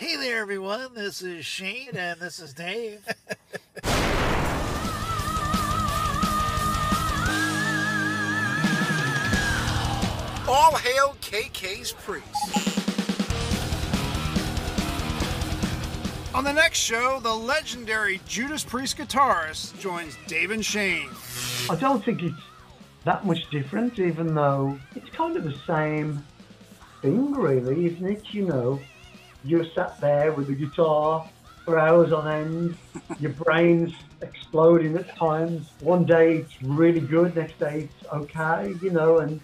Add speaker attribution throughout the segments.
Speaker 1: Hey there, everyone. This is Shane, and this is Dave.
Speaker 2: All hail KK's Priest.
Speaker 3: On the next show, the legendary Judas Priest guitarist joins Dave and Shane.
Speaker 4: I don't think it's that much different, even though it's kind of the same thing, really, isn't it? You know, you're sat there with the guitar for hours on end, your brain's exploding at times. One day it's really good, next day it's okay, you know, and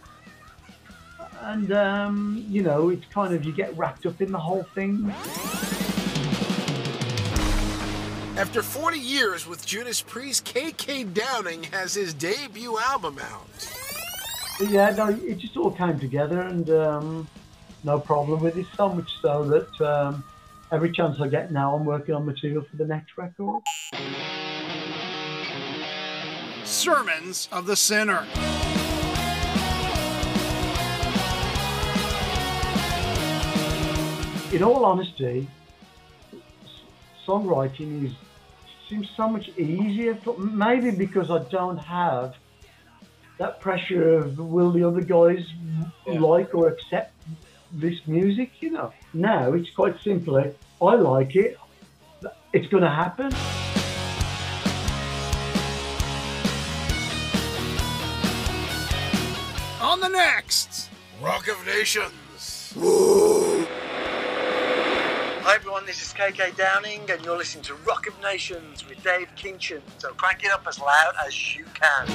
Speaker 4: and um, you know, it's kind of you get wrapped up in the whole thing.
Speaker 2: After 40 years with Judas Priest, KK Downing has his debut album out.
Speaker 4: But yeah, no, it just all came together, and um, no problem with it. So much so that um, every chance I get now, I'm working on material for the next record.
Speaker 3: Sermons of the Sinner.
Speaker 4: In all honesty, songwriting is seems so much easier. For, maybe because I don't have that pressure of will the other guys like or accept this music. You know, now it's quite simply I like it. It's going to happen.
Speaker 3: On the next,
Speaker 2: Rock of Nations.
Speaker 5: Hi everyone, this is KK Downing, and you're listening to Rock of Nations with Dave Kinchen. So crank it up as loud as you can.